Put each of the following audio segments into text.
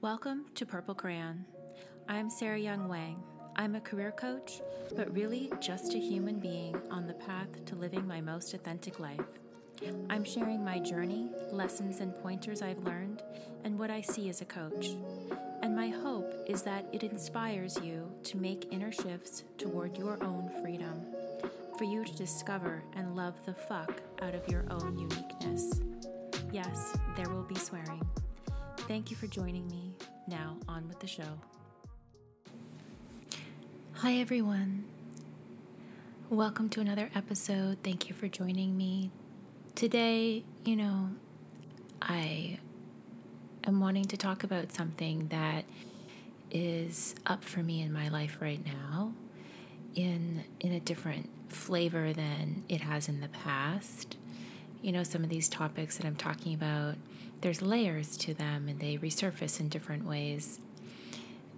Welcome to Purple Crayon. I'm Sara Young Wang. I'm a career coach, but really just a human being on the path to living my most authentic life. I'm sharing my journey, lessons and pointers I've learned, and what I see as a coach. And my hope is that it inspires you to make inner shifts toward your own freedom, for you to discover and love the fuck out of your own uniqueness. Yes, there will be swearing. Thank you for joining me. Now, on with the show. Hi, everyone. Welcome to another episode. Thank you for joining me. Today, you know, I am wanting to talk about something that is up for me in my life right now in in a different flavor than it has in the past. You know, some of these topics that I'm talking about, there's layers to them and they resurface in different ways.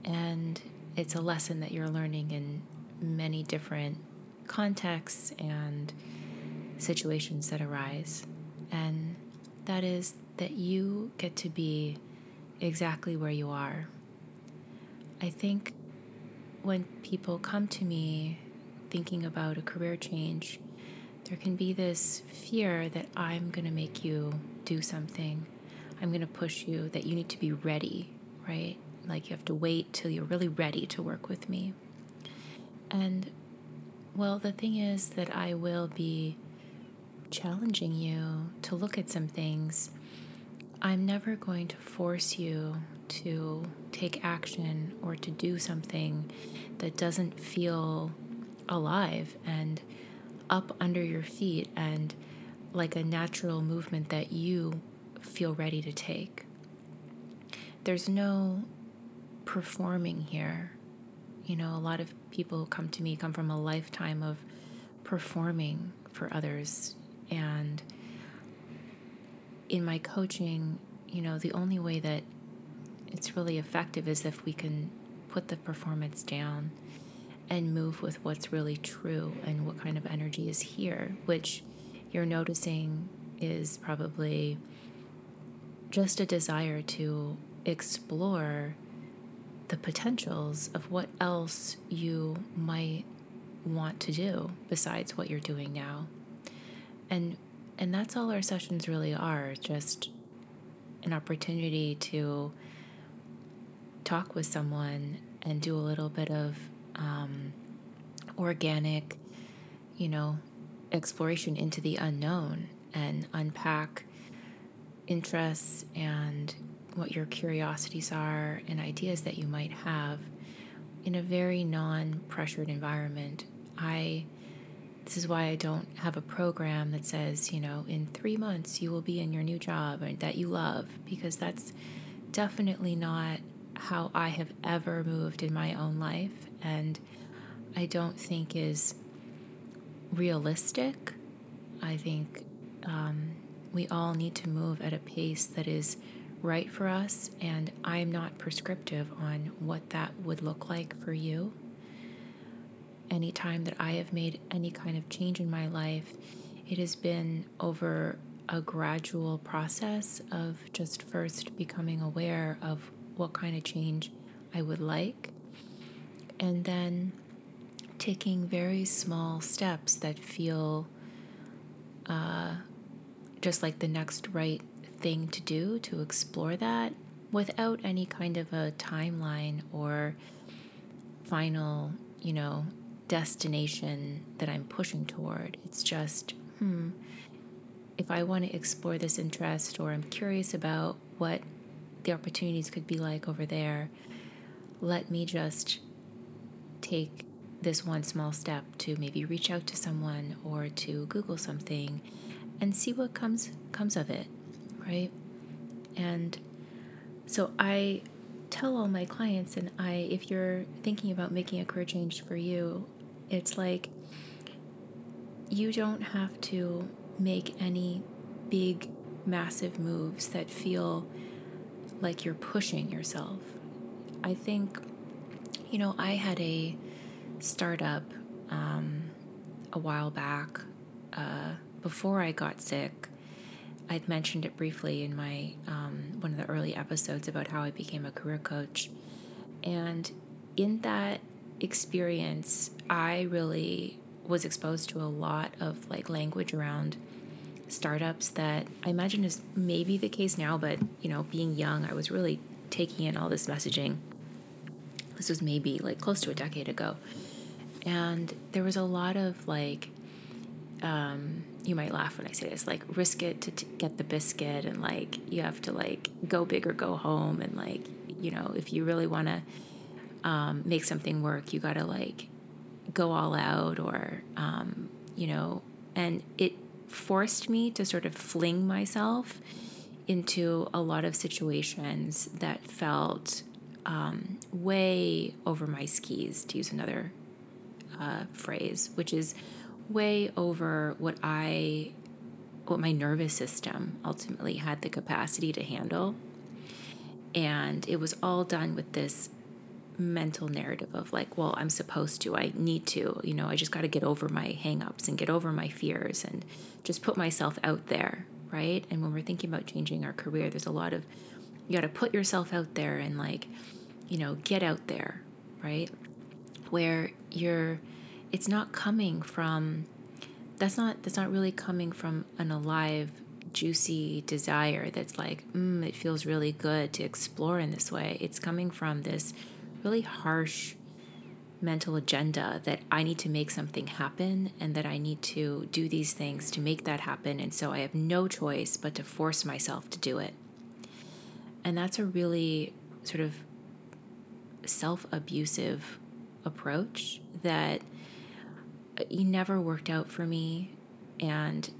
And it's a lesson that you're learning in many different contexts and situations that arise. And that is that you get to be exactly where you are. I think when people come to me thinking about a career change, there can be this fear that I'm going to make you do something. I'm going to push you, that you need to be ready, right? Like you have to wait till you're really ready to work with me. And well, the thing is that I will be challenging you to look at some things. I'm never going to force you to take action or to do something that doesn't feel alive and up under your feet and like a natural movement that you feel ready to take. There's no performing here. You know, a lot of people who come to me come from a lifetime of performing for others and in my coaching, you know, the only way that it's really effective is if we can put the performance down and move with what's really true and what kind of energy is here, which you're noticing is probably just a desire to explore the potentials of what else you might want to do besides what you're doing now. And and that's all our sessions really are just an opportunity to talk with someone and do a little bit of um, organic you know exploration into the unknown and unpack interests and what your curiosities are and ideas that you might have in a very non pressured environment. I this is why I don't have a program that says, you know, in three months you will be in your new job and that you love, because that's definitely not how I have ever moved in my own life. And I don't think is realistic. I think um, we all need to move at a pace that is right for us, and I'm not prescriptive on what that would look like for you any time that I have made any kind of change in my life, it has been over a gradual process of just first becoming aware of what kind of change I would like, and then taking very small steps that feel uh, just like the next right thing to do to explore that without any kind of a timeline or final, you know, destination that I'm pushing toward. It's just, hmm, if I want to explore this interest or I'm curious about what the opportunities could be like over there, let me just take this one small step to maybe reach out to someone or to Google something and see what comes comes of it, right? And so I tell all my clients and I if you're thinking about making a career change for you, it's like you don't have to make any big, massive moves that feel like you're pushing yourself. I think, you know, I had a startup um, a while back uh, before I got sick. I'd mentioned it briefly in my um, one of the early episodes about how I became a career coach, and in that experience, I really was exposed to a lot of like language around startups that I imagine is maybe the case now, but you know, being young, I was really taking in all this messaging. This was maybe like close to a decade ago. And there was a lot of like, um, you might laugh when I say this, like risk it to t- get the biscuit, and like you have to like go big or go home, and like you know if you really want to um, make something work, you got to like go all out, or um, you know, and it forced me to sort of fling myself into a lot of situations that felt um, way over my skis, to use another uh, phrase, which is way over what I, what my nervous system ultimately had the capacity to handle. And it was all done with this mental narrative of like, well, I'm supposed to, I need to, you know, I just got to get over my hangups and get over my fears and just put myself out there, right? And when we're thinking about changing our career, there's a lot of, you got to put yourself out there and like, you know, get out there, right? Where you're, it's not coming from, that's not, that's not really coming from an alive, juicy desire that's like, mm, it feels really good to explore in this way. It's coming from this really harsh mental agenda that I need to make something happen and that I need to do these things to make that happen. And so I have no choice but to force myself to do it. And that's a really sort of self abusive approach that uh, he never worked out for me. And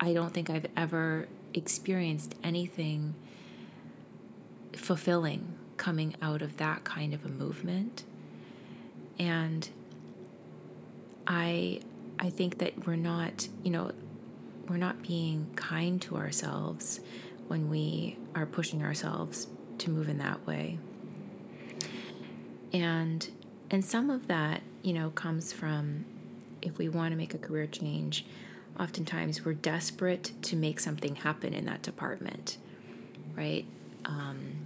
I don't think I've ever experienced anything fulfilling coming out of that kind of a movement. And I I think that we're not, you know, we're not being kind to ourselves when we are pushing ourselves to move in that way. And and some of that, you know, comes from if we want to make a career change, oftentimes we're desperate to make something happen in that department, right? Um,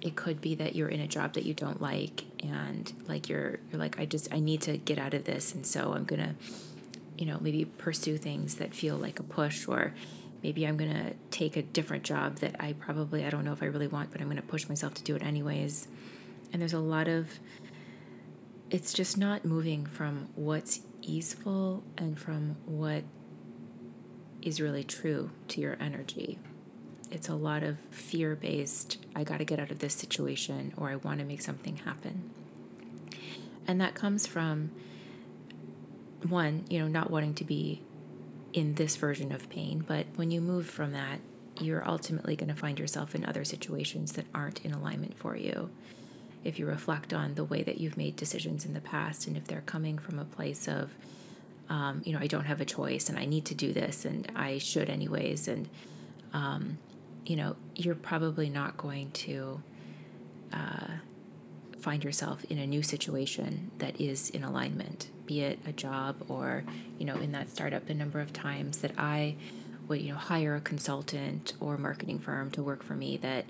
it could be that you're in a job that you don't like and like you're you're like I just I need to get out of this and so I'm going to you know maybe pursue things that feel like a push or maybe I'm going to take a different job that I probably I don't know if I really want but I'm going to push myself to do it anyways. And there's a lot of it's just not moving from what's easeful and from what is really true to your energy it's a lot of fear based, I got to get out of this situation or I want to make something happen. And that comes from one, you know, not wanting to be in this version of pain, but when you move from that, you're ultimately going to find yourself in other situations that aren't in alignment for you. If you reflect on the way that you've made decisions in the past, and if they're coming from a place of, um, you know, I don't have a choice and I need to do this and I should anyways, and um, you know, you're probably not going to uh, find yourself in a new situation that is in alignment, be it a job or, you know, in that startup, the number of times that I would, you know, hire a consultant or marketing firm to work for me that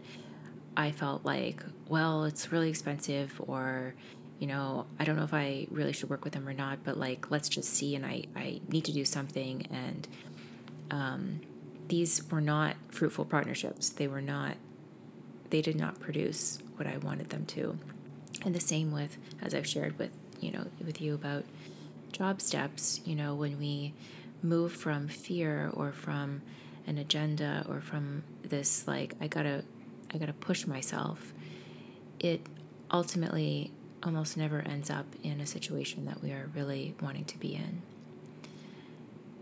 I felt like, well, it's really expensive or, you know, I don't know if I really should work with them or not, but like, let's just see. And I, I need to do something. And, um, these were not fruitful partnerships. They were not, they did not produce what I wanted them to. And the same with, as I've shared with, you know, with you about job steps, you know, when we move from fear or from an agenda or from this like I gotta I gotta push myself, it ultimately almost never ends up in a situation that we are really wanting to be in.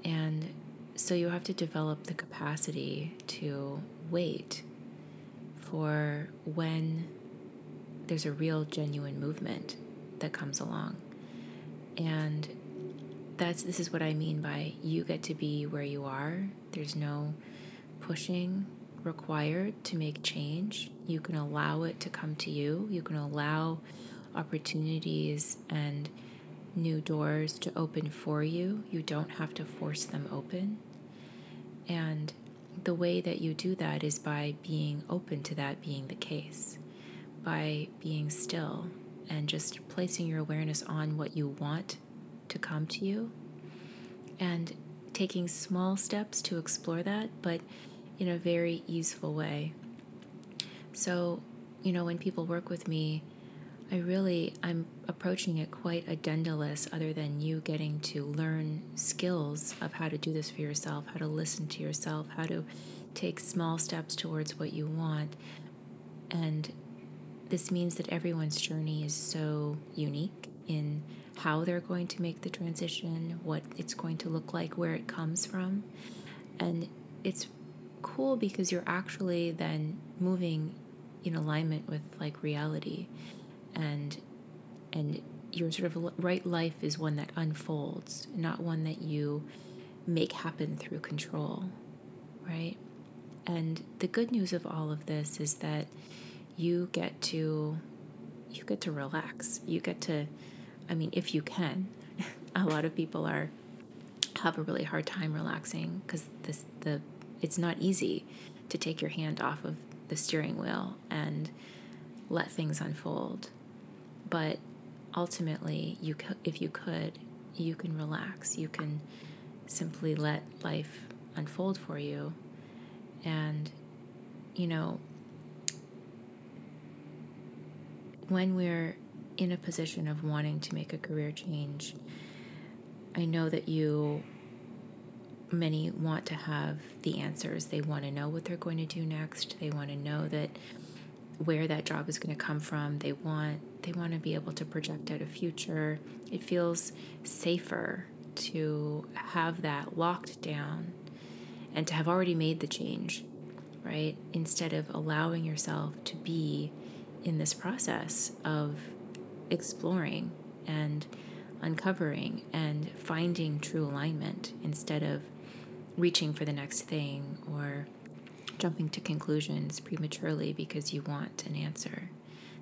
And so you have to develop the capacity to wait for when there's a real genuine movement that comes along. And that's this is what I mean by you get to be where you are. There's no pushing required to make change. You can allow it to come to you. You can allow opportunities and new doors to open for you. You don't have to force them open. And the way that you do that is by being open to that being the case, by being still and just placing your awareness on what you want to come to you and taking small steps to explore that, but in a very easeful way. So, you know, when people work with me, I really I'm approaching it quite addendaless other than you getting to learn skills of how to do this for yourself, how to listen to yourself, how to take small steps towards what you want. And this means that everyone's journey is so unique in how they're going to make the transition, what it's going to look like, where it comes from. And it's cool because you're actually then moving in alignment with like reality and and your sort of right life is one that unfolds, not one that you make happen through control, right? And the good news of all of this is that you get to you get to relax. You get to I mean, if you can. a lot of people are have a really hard time relaxing because this the it's not easy to take your hand off of the steering wheel and let things unfold. But ultimately, you if you could, you can relax. You can simply let life unfold for you. And you know, when we're in a position of wanting to make a career change, I know that you, many want to have the answers. They want to know what they're going to do next. They want to know that where that job is going to come from. They want they want to be able to project out a future. It feels safer to have that locked down and to have already made the change, right? Instead of allowing yourself to be in this process of exploring and uncovering and finding true alignment instead of reaching for the next thing or jumping to conclusions prematurely because you want an answer.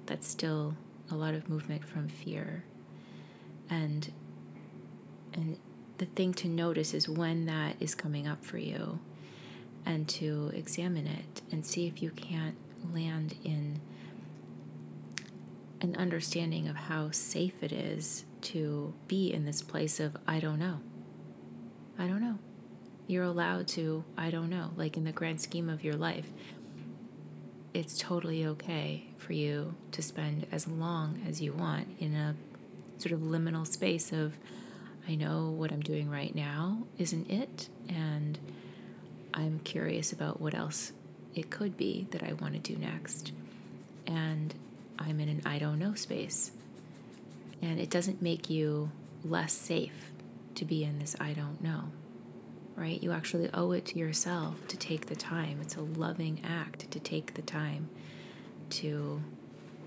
That's still a lot of movement from fear. And and the thing to notice is when that is coming up for you and to examine it and see if you can't land in an understanding of how safe it is to be in this place of, I don't know. I don't know. You're allowed to, I don't know, like in the grand scheme of your life. It's totally okay for you to spend as long as you want in a sort of liminal space of, I know what I'm doing right now isn't it, and I'm curious about what else it could be that I want to do next. And I'm in an I don't know space. And it doesn't make you less safe to be in this I don't know, right? You actually owe it to yourself to take the time. It's a loving act to take the time to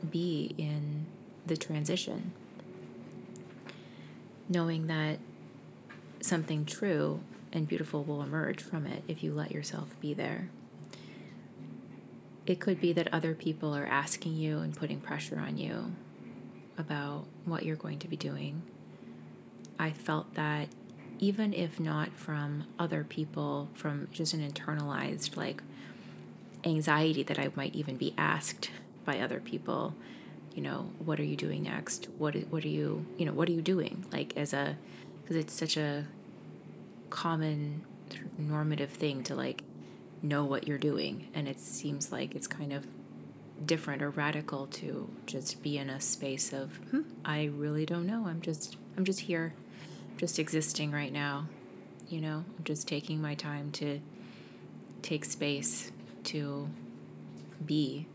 be in the transition, knowing that something true and beautiful will emerge from it if you let yourself be there it could be that other people are asking you and putting pressure on you about what you're going to be doing. I felt that even if not from other people, from just an internalized like anxiety that I might even be asked by other people, you know, what are you doing next? What what are you, you know, what are you doing? Like as a because it's such a common normative thing to like know what you're doing. And it seems like it's kind of different or radical to just be in a space of hmm, I really don't know. I'm just I'm just here, just existing right now. You know, I'm just taking my time to take space to be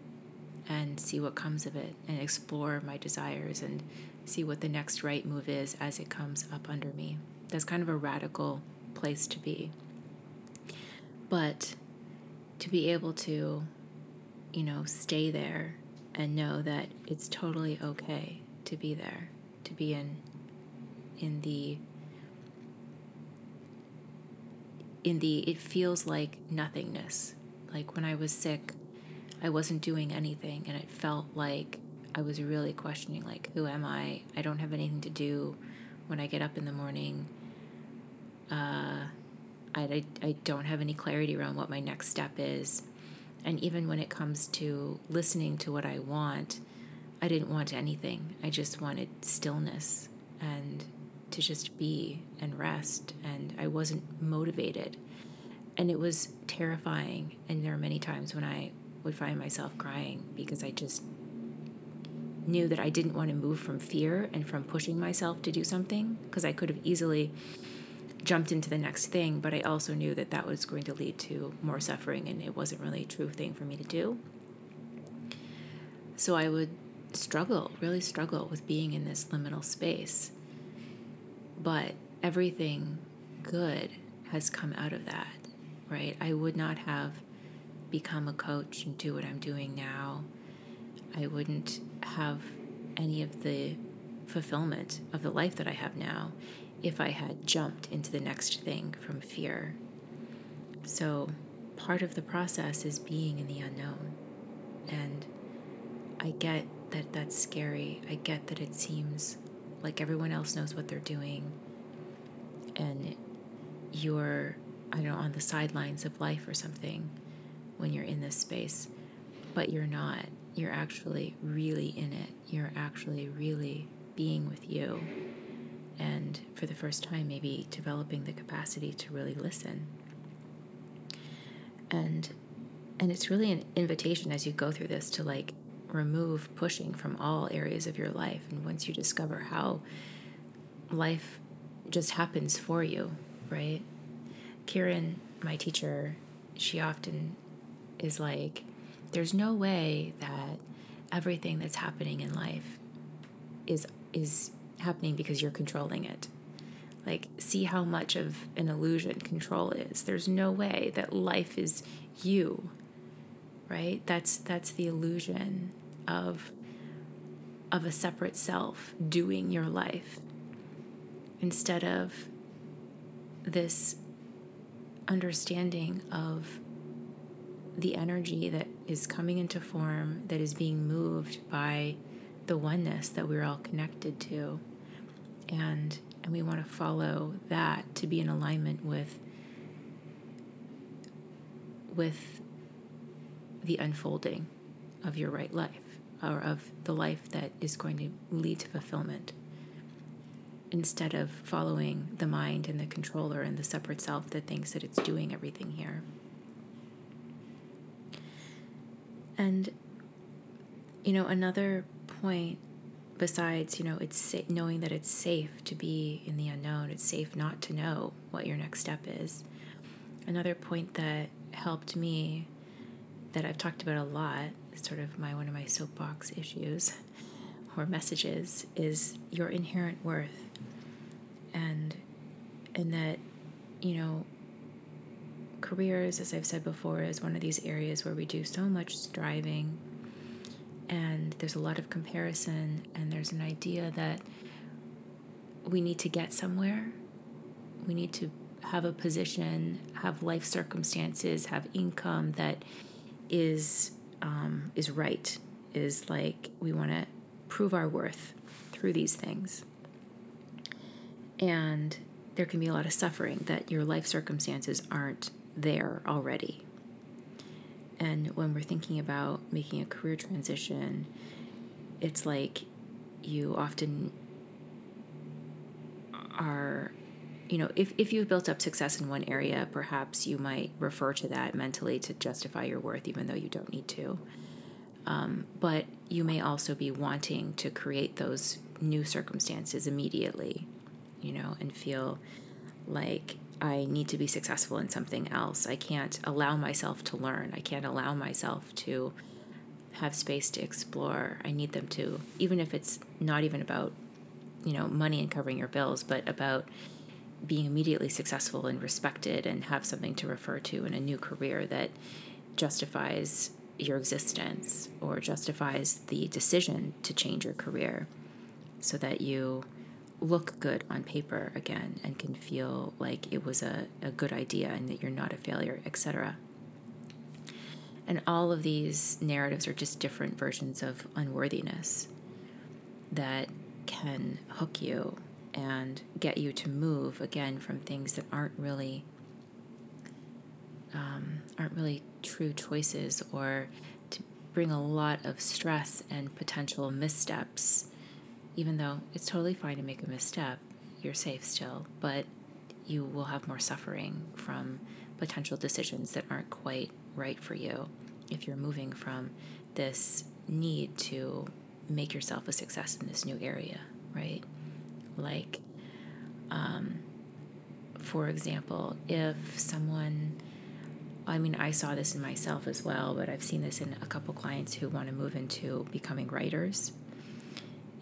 and see what comes of it and explore my desires and see what the next right move is as it comes up under me. That's kind of a radical place to be. But to be able to, you know, stay there and know that it's totally okay to be there, to be in in the in the it feels like nothingness. Like when I was sick, I wasn't doing anything and it felt like I was really questioning like who am I? I don't have anything to do when I get up in the morning. Uh I, I don't have any clarity around what my next step is. And even when it comes to listening to what I want, I didn't want anything. I just wanted stillness and to just be and rest. And I wasn't motivated. And it was terrifying. And there are many times when I would find myself crying because I just knew that I didn't want to move from fear and from pushing myself to do something because I could have easily jumped into the next thing, but I also knew that that was going to lead to more suffering and it wasn't really a true thing for me to do. So I would struggle, really struggle with being in this liminal space. But everything good has come out of that, right? I would not have become a coach and do what I'm doing now. I wouldn't have any of the fulfillment of the life that I have now if I had jumped into the next thing from fear. So, part of the process is being in the unknown. And I get that that's scary. I get that it seems like everyone else knows what they're doing. And you're, I don't know, on the sidelines of life or something when you're in this space. But you're not. You're actually really in it. You're actually really being with you and for the first time, maybe developing the capacity to really listen. And and it's really an invitation as you go through this to like remove pushing from all areas of your life. And once you discover how life just happens for you, right? Kiran, my teacher, she often is like, there's no way that everything that's happening in life is is happening because you're controlling it. Like, see how much of an illusion control is. There's no way that life is you, right? That's that's the illusion of of a separate self doing your life instead of this understanding of the energy that is coming into form that is being moved by the oneness that we're all connected to and and we want to follow that to be in alignment with with the unfolding of your right life or of the life that is going to lead to fulfillment. Instead of following the mind and the controller and the separate self that thinks that it's doing everything here. And you know another point besides you know it's sa- knowing that it's safe to be in the unknown it's safe not to know what your next step is. Another point that helped me that i've talked about a lot sort of my one of my soapbox issues or messages is your inherent worth. And and that you know careers as i've said before is one of these areas where we do so much striving and there's a lot of comparison and there's an idea that we need to get somewhere. We need to have a position have life circumstances have income that is um, is right is like we want to prove our worth through these things. And there can be a lot of suffering that your life circumstances aren't there already and when we're thinking about making a career transition, it's like you often are, you know, if, if you've built up success in one area, perhaps you might refer to that mentally to justify your worth, even though you don't need to. Um, but you may also be wanting to create those new circumstances immediately, you know, and feel like I need to be successful in something else. I can't allow myself to learn. I can't allow myself to have space to explore. I need them to, even if it's not even about, you know, money and covering your bills, but about being immediately successful and respected and have something to refer to in a new career that justifies your existence or justifies the decision to change your career so that you look good on paper again and can feel like it was a, a good idea and that you're not a failure, etc. And all of these narratives are just different versions of unworthiness that can hook you and get you to move again from things that aren't really um, aren't really true choices or to bring a lot of stress and potential missteps even though it's totally fine to make a misstep you're safe still but you will have more suffering from potential decisions that aren't quite right for you if you're moving from this need to make yourself a success in this new area, right? Like, um, for example, if someone, I mean, I saw this in myself as well, but I've seen this in a couple clients who want to move into becoming writers.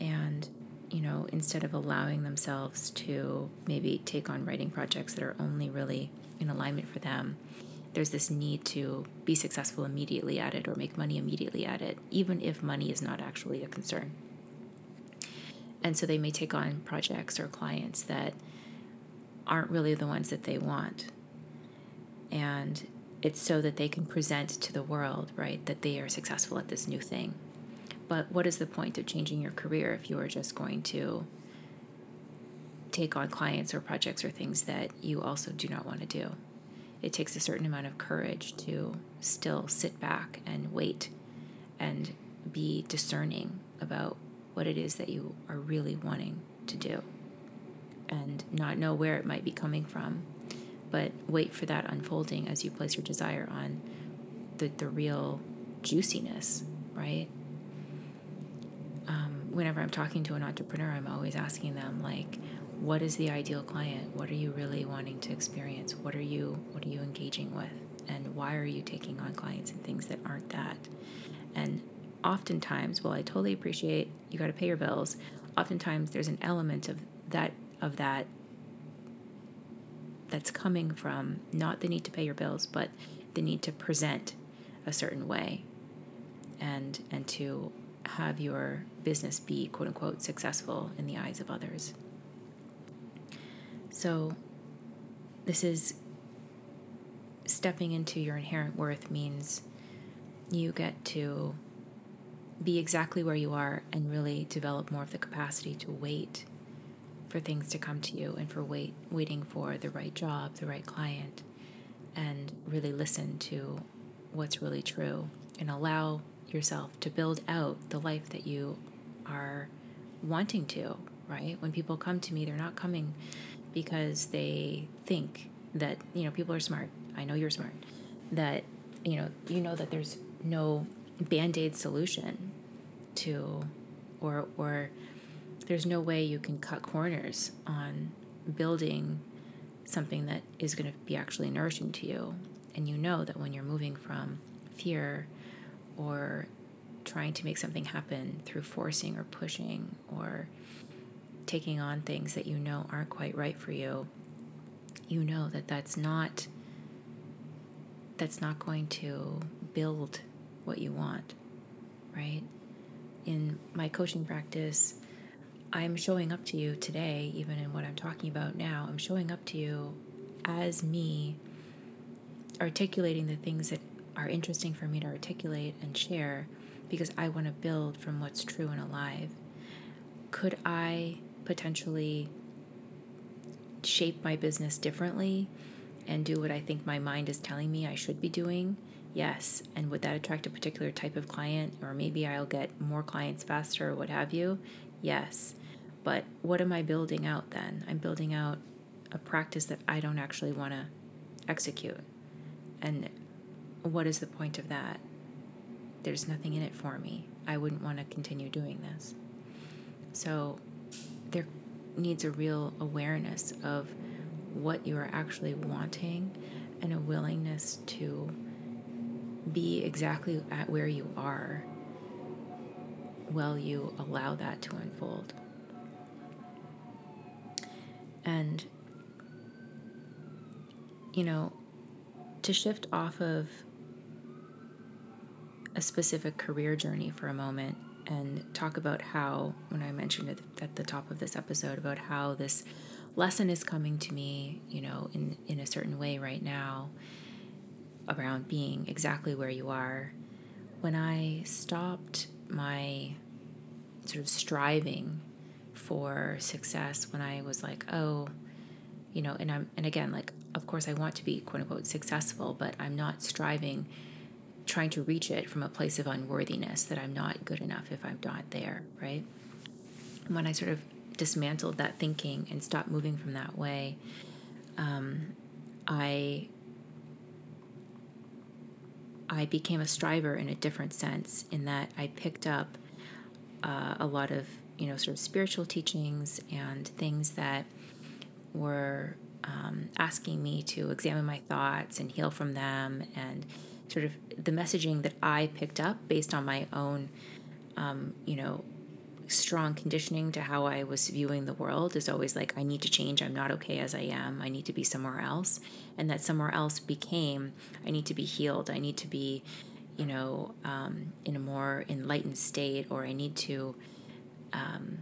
And, you know, instead of allowing themselves to maybe take on writing projects that are only really in alignment for them, there's this need to be successful immediately at it or make money immediately at it, even if money is not actually a concern. And so they may take on projects or clients that aren't really the ones that they want. And it's so that they can present to the world, right, that they are successful at this new thing. But what is the point of changing your career if you are just going to take on clients or projects or things that you also do not want to do? it takes a certain amount of courage to still sit back and wait and be discerning about what it is that you are really wanting to do and not know where it might be coming from, but wait for that unfolding as you place your desire on the, the real juiciness, right? Whenever I'm talking to an entrepreneur, I'm always asking them, like, what is the ideal client? What are you really wanting to experience? What are you what are you engaging with? And why are you taking on clients and things that aren't that? And oftentimes well i totally appreciate you got to pay your bills oftentimes there's an element of that of that that's coming from not the need to pay your bills but the need to present a certain way and and to have your business be quote unquote successful in the eyes of others. So, this is stepping into your inherent worth means you get to be exactly where you are and really develop more of the capacity to wait for things to come to you and for wait waiting for the right job, the right client and really listen to what's really true and allow yourself to build out the life that you are wanting to, right? When people come to me, they're not coming because they think that you know people are smart. I know you're smart. That you know you know that there's no band-aid solution to or or there's no way you can cut corners on building something that is going to be actually nourishing to you and you know that when you're moving from fear or trying to make something happen through forcing or pushing or taking on things that you know aren't quite right for you, you know that that's not that's not going to build what you want, right? In my coaching practice, I'm showing up to you today, even in what I'm talking about now, I'm showing up to you as me, articulating the things that are interesting for me to articulate and share because I want to build from what's true and alive. Could I potentially shape my business differently and do what I think my mind is telling me I should be doing? Yes. And would that attract a particular type of client? Or maybe I'll get more clients faster or what have you? Yes. But what am I building out then? I'm building out a practice that I don't actually want to execute. And what is the point of that? There's nothing in it for me. I wouldn't want to continue doing this. So there needs a real awareness of what you are actually wanting and a willingness to be exactly at where you are while you allow that to unfold. And, you know, to shift off of a specific career journey for a moment and talk about how, when I mentioned it at the top of this episode, about how this lesson is coming to me, you know, in, in a certain way right now around being exactly where you are. When I stopped my sort of striving for success, when I was like, oh, you know, and I'm, and again, like, of course, I want to be quote unquote successful, but I'm not striving, trying to reach it from a place of unworthiness that I'm not good enough if I'm not there, right? when I sort of dismantled that thinking and stopped moving from that way, um, I I became a striver in a different sense. In that I picked up uh, a lot of you know sort of spiritual teachings and things that were um, asking me to examine my thoughts and heal from them, and sort of the messaging that I picked up based on my own um, you know strong conditioning to how I was viewing the world is always like, I need to change. I'm not okay as I am. I need to be somewhere else. And that somewhere else became, I need to be healed. I need to be, you know, um, in a more enlightened state, or I need to um,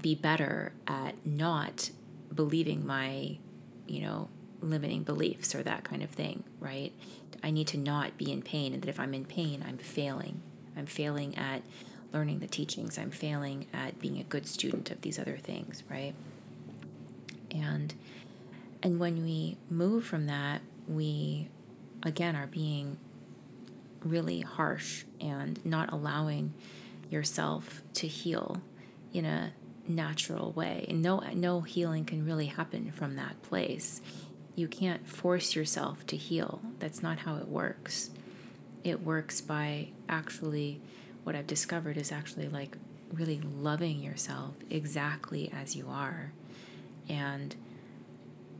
be better at not believing my, you know, limiting beliefs or that kind of thing, right? I need to not be in pain. And that if I'm in pain, I'm failing. I'm failing at learning the teachings. I'm failing at being a good student of these other things, right? And and when we move from that, we again are being really harsh and not allowing yourself to heal in a natural way. And no no healing can really happen from that place. You can't force yourself to heal. That's not how it works. It works by actually what I've discovered is actually like really loving yourself exactly as you are. And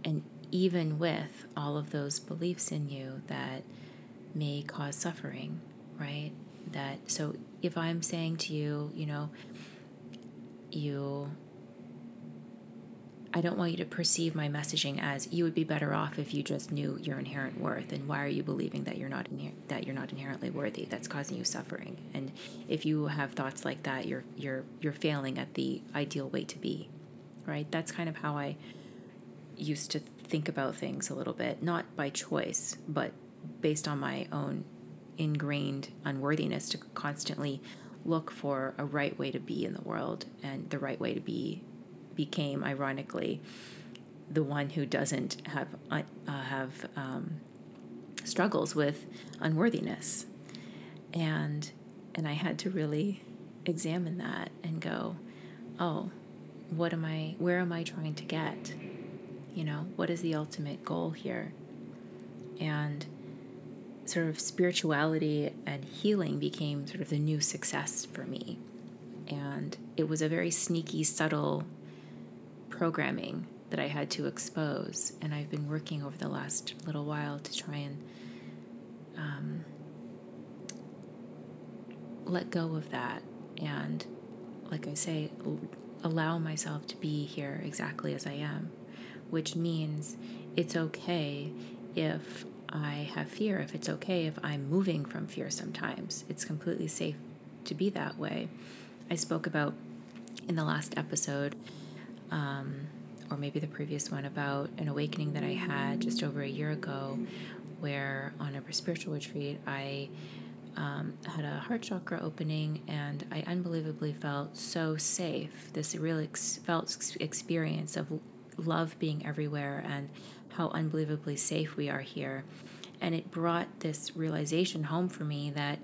and even with all of those beliefs in you that may cause suffering, right? That so if I'm saying to you, you know, you I don't want you to perceive my messaging as you would be better off if you just knew your inherent worth and why are you believing that you're not inher- that you're not inherently worthy that's causing you suffering? And if you have thoughts like that you're you're you're failing at the ideal way to be right? That's kind of how I used to think about things a little bit not by choice but based on my own ingrained unworthiness to constantly look for a right way to be in the world and the right way to be became, ironically, the one who doesn't have uh, have um, struggles with unworthiness, and and I had to really examine that and go, oh, what am I? Where am I trying to get? You know, what is the ultimate goal here? And sort of spirituality and healing became sort of the new success for me. And it was a very sneaky, subtle programming that I had to expose. And I've been working over the last little while to try and um, let go of that. And, like I say, allow myself to be here exactly as I am, which means it's okay if I have fear, if it's okay if I'm moving from fear sometimes. It's completely safe to be that way. I spoke about in the last episode um, or maybe the previous one about an awakening that I had just over a year ago, where on a spiritual retreat I um, had a heart chakra opening and I unbelievably felt so safe. This real ex- felt experience of love being everywhere and how unbelievably safe we are here. And it brought this realization home for me that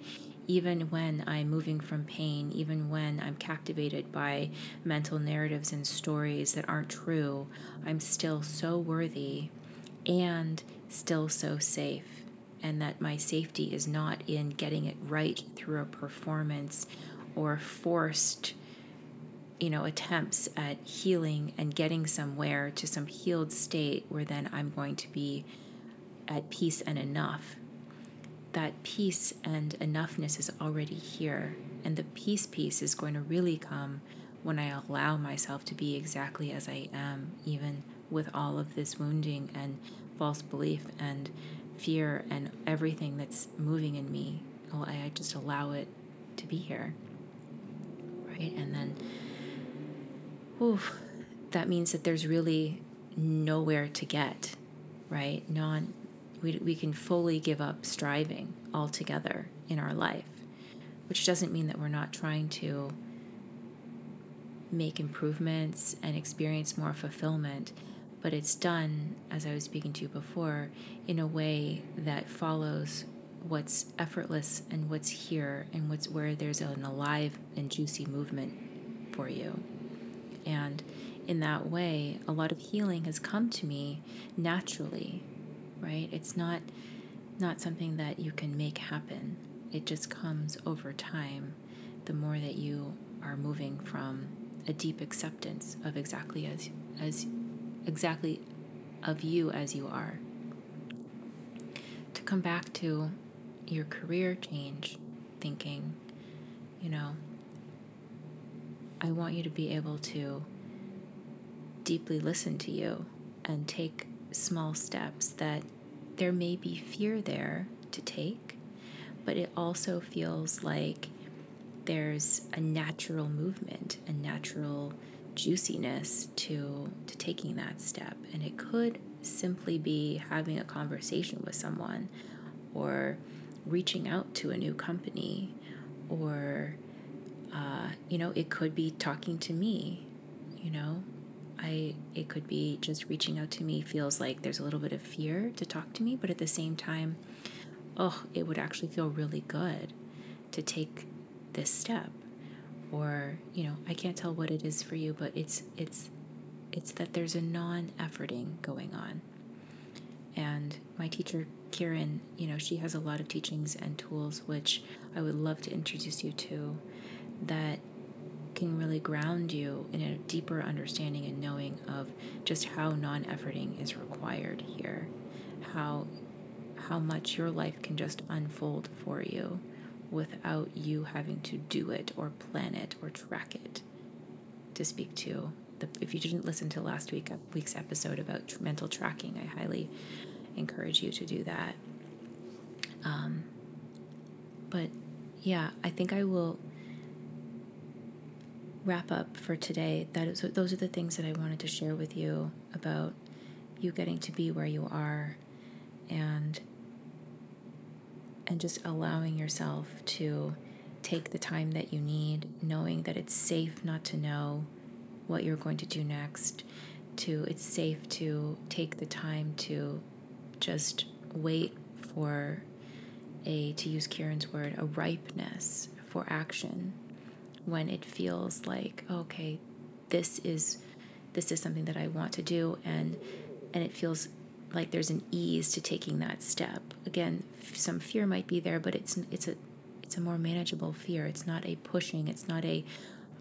even when I'm moving from pain, even when I'm captivated by mental narratives and stories that aren't true, I'm still so worthy and still so safe. And that my safety is not in getting it right through a performance or forced, you know, attempts at healing and getting somewhere to some healed state where then I'm going to be at peace and enough that peace and enoughness is already here. And the peace piece is going to really come when I allow myself to be exactly as I am, even with all of this wounding and false belief and fear and everything that's moving in me. Oh, I just allow it to be here. Right? And then, oof, that means that there's really nowhere to get, right? Non we, we can fully give up striving altogether in our life, which doesn't mean that we're not trying to make improvements and experience more fulfillment, but it's done, as I was speaking to you before, in a way that follows what's effortless and what's here and what's where there's an alive and juicy movement for you. And in that way, a lot of healing has come to me naturally, right? It's not not something that you can make happen. It just comes over time the more that you are moving from a deep acceptance of exactly as as exactly of you as you are. To come back to your career change thinking, you know, I want you to be able to deeply listen to you and take small steps that there may be fear there to take, but it also feels like there's a natural movement, a natural juiciness to to taking that step. And it could simply be having a conversation with someone or reaching out to a new company or uh, you know it could be talking to me you know i it could be just reaching out to me feels like there's a little bit of fear to talk to me but at the same time oh it would actually feel really good to take this step. Or you know i can't tell what it is for you but it's it's it's that there's a non-efforting going on. And my teacher Kiran you know she has a lot of teachings and tools which i would love to introduce you to that can really ground you in a deeper understanding and knowing of just how non-efforting is required here how how much your life can just unfold for you without you having to do it or plan it or track it. To speak to the, if you didn't listen to last week week's episode about mental tracking, I highly encourage you to do that. Um, but yeah, I think I will wrap up for today. That is, those are the things that I wanted to share with you about you getting to be where you are and and just allowing yourself to take the time that you need, knowing that it's safe not to know what you're going to do next, to it's safe to take the time to just wait for a to use Kiran's word, a ripeness for action when it feels like, okay, this is this is something that I want to do and and it feels like there's an ease to taking that step. Again, some fear might be there, but it's it's a it's a more manageable fear. It's not a pushing. It's not a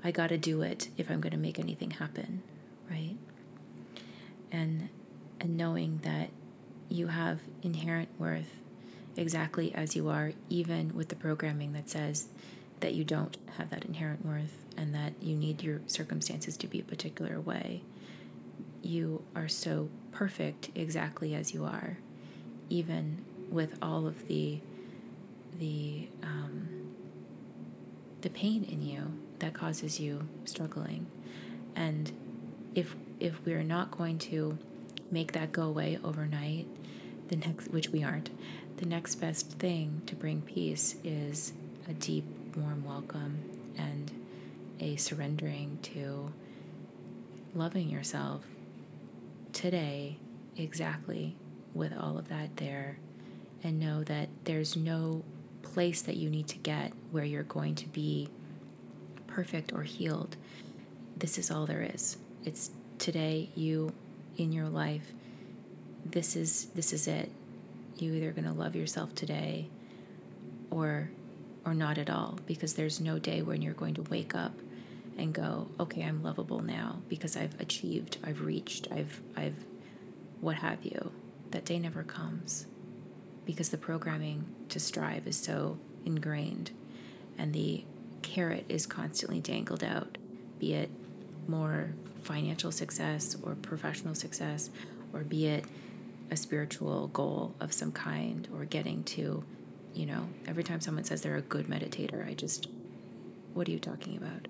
I got to do it if I'm going to make anything happen, right? And and knowing that you have inherent worth exactly as you are, even with the programming that says that you don't have that inherent worth and that you need your circumstances to be a particular way. You are so perfect exactly as you are, even with all of the the um, the pain in you that causes you struggling. And if if we're not going to make that go away overnight, the next which we aren't, the next best thing to bring peace is a deep, warm welcome and a surrendering to loving yourself today exactly with all of that there and know that there's no place that you need to get where you're going to be perfect or healed. This is all there is. It's today you in your life. This is this is it. You either going to love yourself today or or not at all because there's no day when you're going to wake up and go, okay, I'm lovable now because I've achieved, I've reached, I've, I've, what have you. That day never comes because the programming to strive is so ingrained and the carrot is constantly dangled out, be it more financial success or professional success, or be it a spiritual goal of some kind, or getting to, you know, every time someone says they're a good meditator, I just, what are you talking about?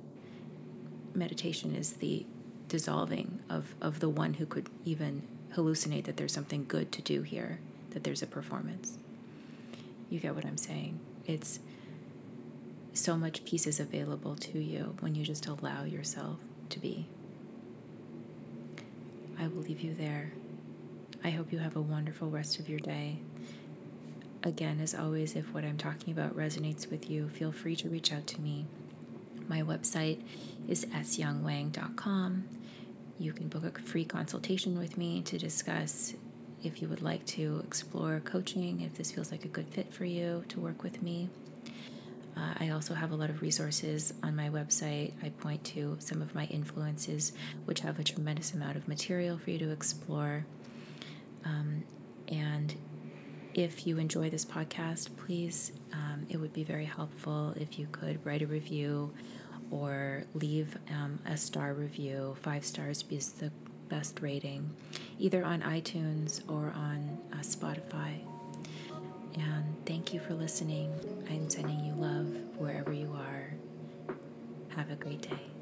meditation is the dissolving of, of the one who could even hallucinate that there's something good to do here, that there's a performance. You get what I'm saying? It's so much peace is available to you when you just allow yourself to be. I will leave you there. I hope you have a wonderful rest of your day. Again, as always, if what I'm talking about resonates with you, feel free to reach out to me. My website is syoungwang.com. You can book a free consultation with me to discuss if you would like to explore coaching, if this feels like a good fit for you to work with me. Uh, I also have a lot of resources on my website. I point to some of my influences, which have a tremendous amount of material for you to explore. Um, and if you enjoy this podcast, please, um, it would be very helpful if you could write a review or leave um, a star review. Five stars is the best rating, either on iTunes or on uh, Spotify. And thank you for listening. I'm sending you love wherever you are. Have a great day.